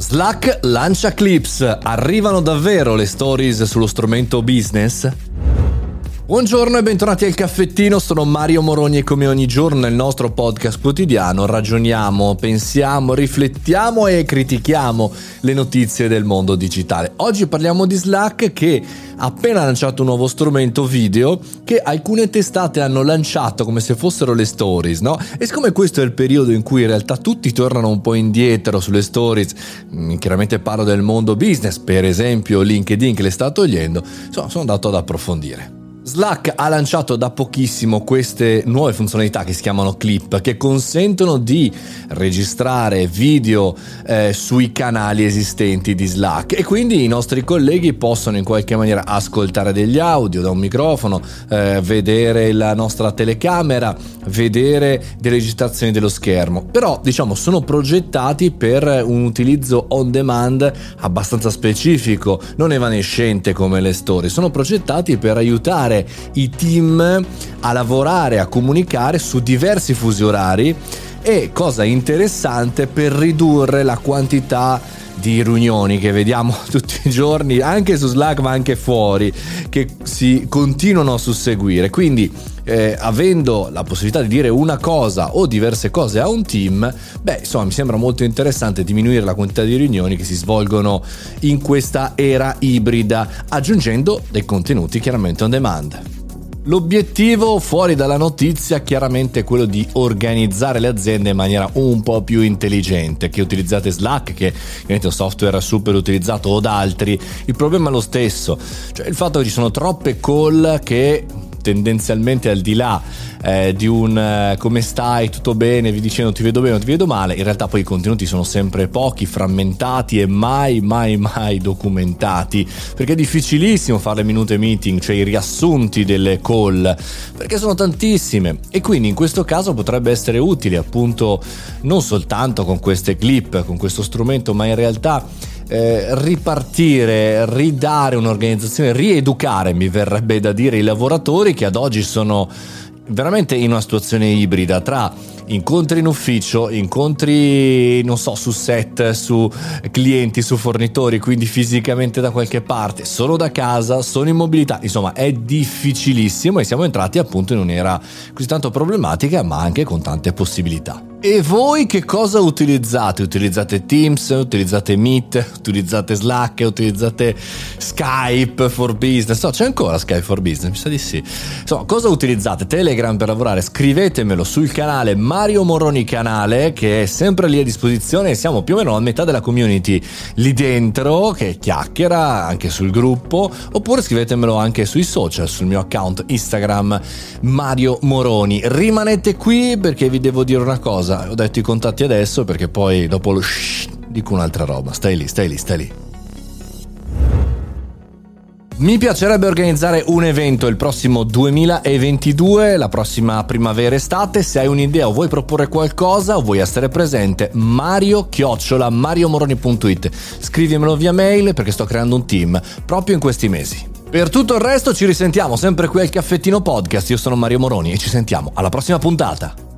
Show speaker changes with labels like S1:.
S1: Slack lancia Clips, arrivano davvero le stories sullo strumento business? Buongiorno e bentornati al caffettino, sono Mario Moroni e come ogni giorno nel nostro podcast quotidiano ragioniamo, pensiamo, riflettiamo e critichiamo le notizie del mondo digitale. Oggi parliamo di Slack che ha appena lanciato un nuovo strumento video che alcune testate hanno lanciato come se fossero le stories, no? E siccome questo è il periodo in cui in realtà tutti tornano un po' indietro sulle stories, mm, chiaramente parlo del mondo business, per esempio LinkedIn che le sta togliendo, insomma sono andato ad approfondire. Slack ha lanciato da pochissimo queste nuove funzionalità che si chiamano clip, che consentono di registrare video eh, sui canali esistenti di Slack e quindi i nostri colleghi possono in qualche maniera ascoltare degli audio da un microfono, eh, vedere la nostra telecamera, vedere delle registrazioni dello schermo. Però diciamo sono progettati per un utilizzo on demand abbastanza specifico, non evanescente come le storie, sono progettati per aiutare i team a lavorare, a comunicare su diversi fusi orari e cosa interessante per ridurre la quantità di riunioni che vediamo tutti i giorni anche su Slack ma anche fuori che si continuano a susseguire. Quindi eh, avendo la possibilità di dire una cosa o diverse cose a un team beh insomma mi sembra molto interessante diminuire la quantità di riunioni che si svolgono in questa era ibrida aggiungendo dei contenuti chiaramente on demand L'obiettivo fuori dalla notizia chiaramente è quello di organizzare le aziende in maniera un po' più intelligente, che utilizzate Slack, che è un software super utilizzato o da altri, il problema è lo stesso, cioè il fatto che ci sono troppe call che tendenzialmente al di là eh, di un eh, come stai, tutto bene, vi dicendo ti vedo bene o ti vedo male, in realtà poi i contenuti sono sempre pochi, frammentati e mai mai mai documentati, perché è difficilissimo fare le minute meeting, cioè i riassunti delle call, perché sono tantissime. E quindi in questo caso potrebbe essere utile appunto non soltanto con queste clip, con questo strumento, ma in realtà eh, ripartire, ridare un'organizzazione, rieducare, mi verrebbe da dire, i lavoratori che ad oggi sono veramente in una situazione ibrida tra incontri in ufficio, incontri, non so, su set, su clienti, su fornitori, quindi fisicamente da qualche parte, solo da casa, sono in mobilità, insomma è difficilissimo e siamo entrati appunto in un'era così tanto problematica ma anche con tante possibilità. E voi che cosa utilizzate? Utilizzate Teams, utilizzate Meet, utilizzate Slack, utilizzate Skype for Business? No, c'è ancora Skype for Business, mi sa di sì. Insomma, cosa utilizzate? Telegram per lavorare? Scrivetemelo sul canale Mario Moroni Canale, che è sempre lì a disposizione. Siamo più o meno a metà della community lì dentro, che chiacchiera anche sul gruppo, oppure scrivetemelo anche sui social, sul mio account Instagram Mario Moroni. Rimanete qui perché vi devo dire una cosa ho detto i contatti adesso perché poi dopo lo shh, dico un'altra roba. Stai lì, stai lì, stai lì. Mi piacerebbe organizzare un evento il prossimo 2022, la prossima primavera-estate. Se hai un'idea o vuoi proporre qualcosa o vuoi essere presente, mario chiocciola mariomoroni.it. Scrivimelo via mail perché sto creando un team proprio in questi mesi. Per tutto il resto ci risentiamo sempre qui al Caffettino Podcast. Io sono Mario Moroni e ci sentiamo alla prossima puntata.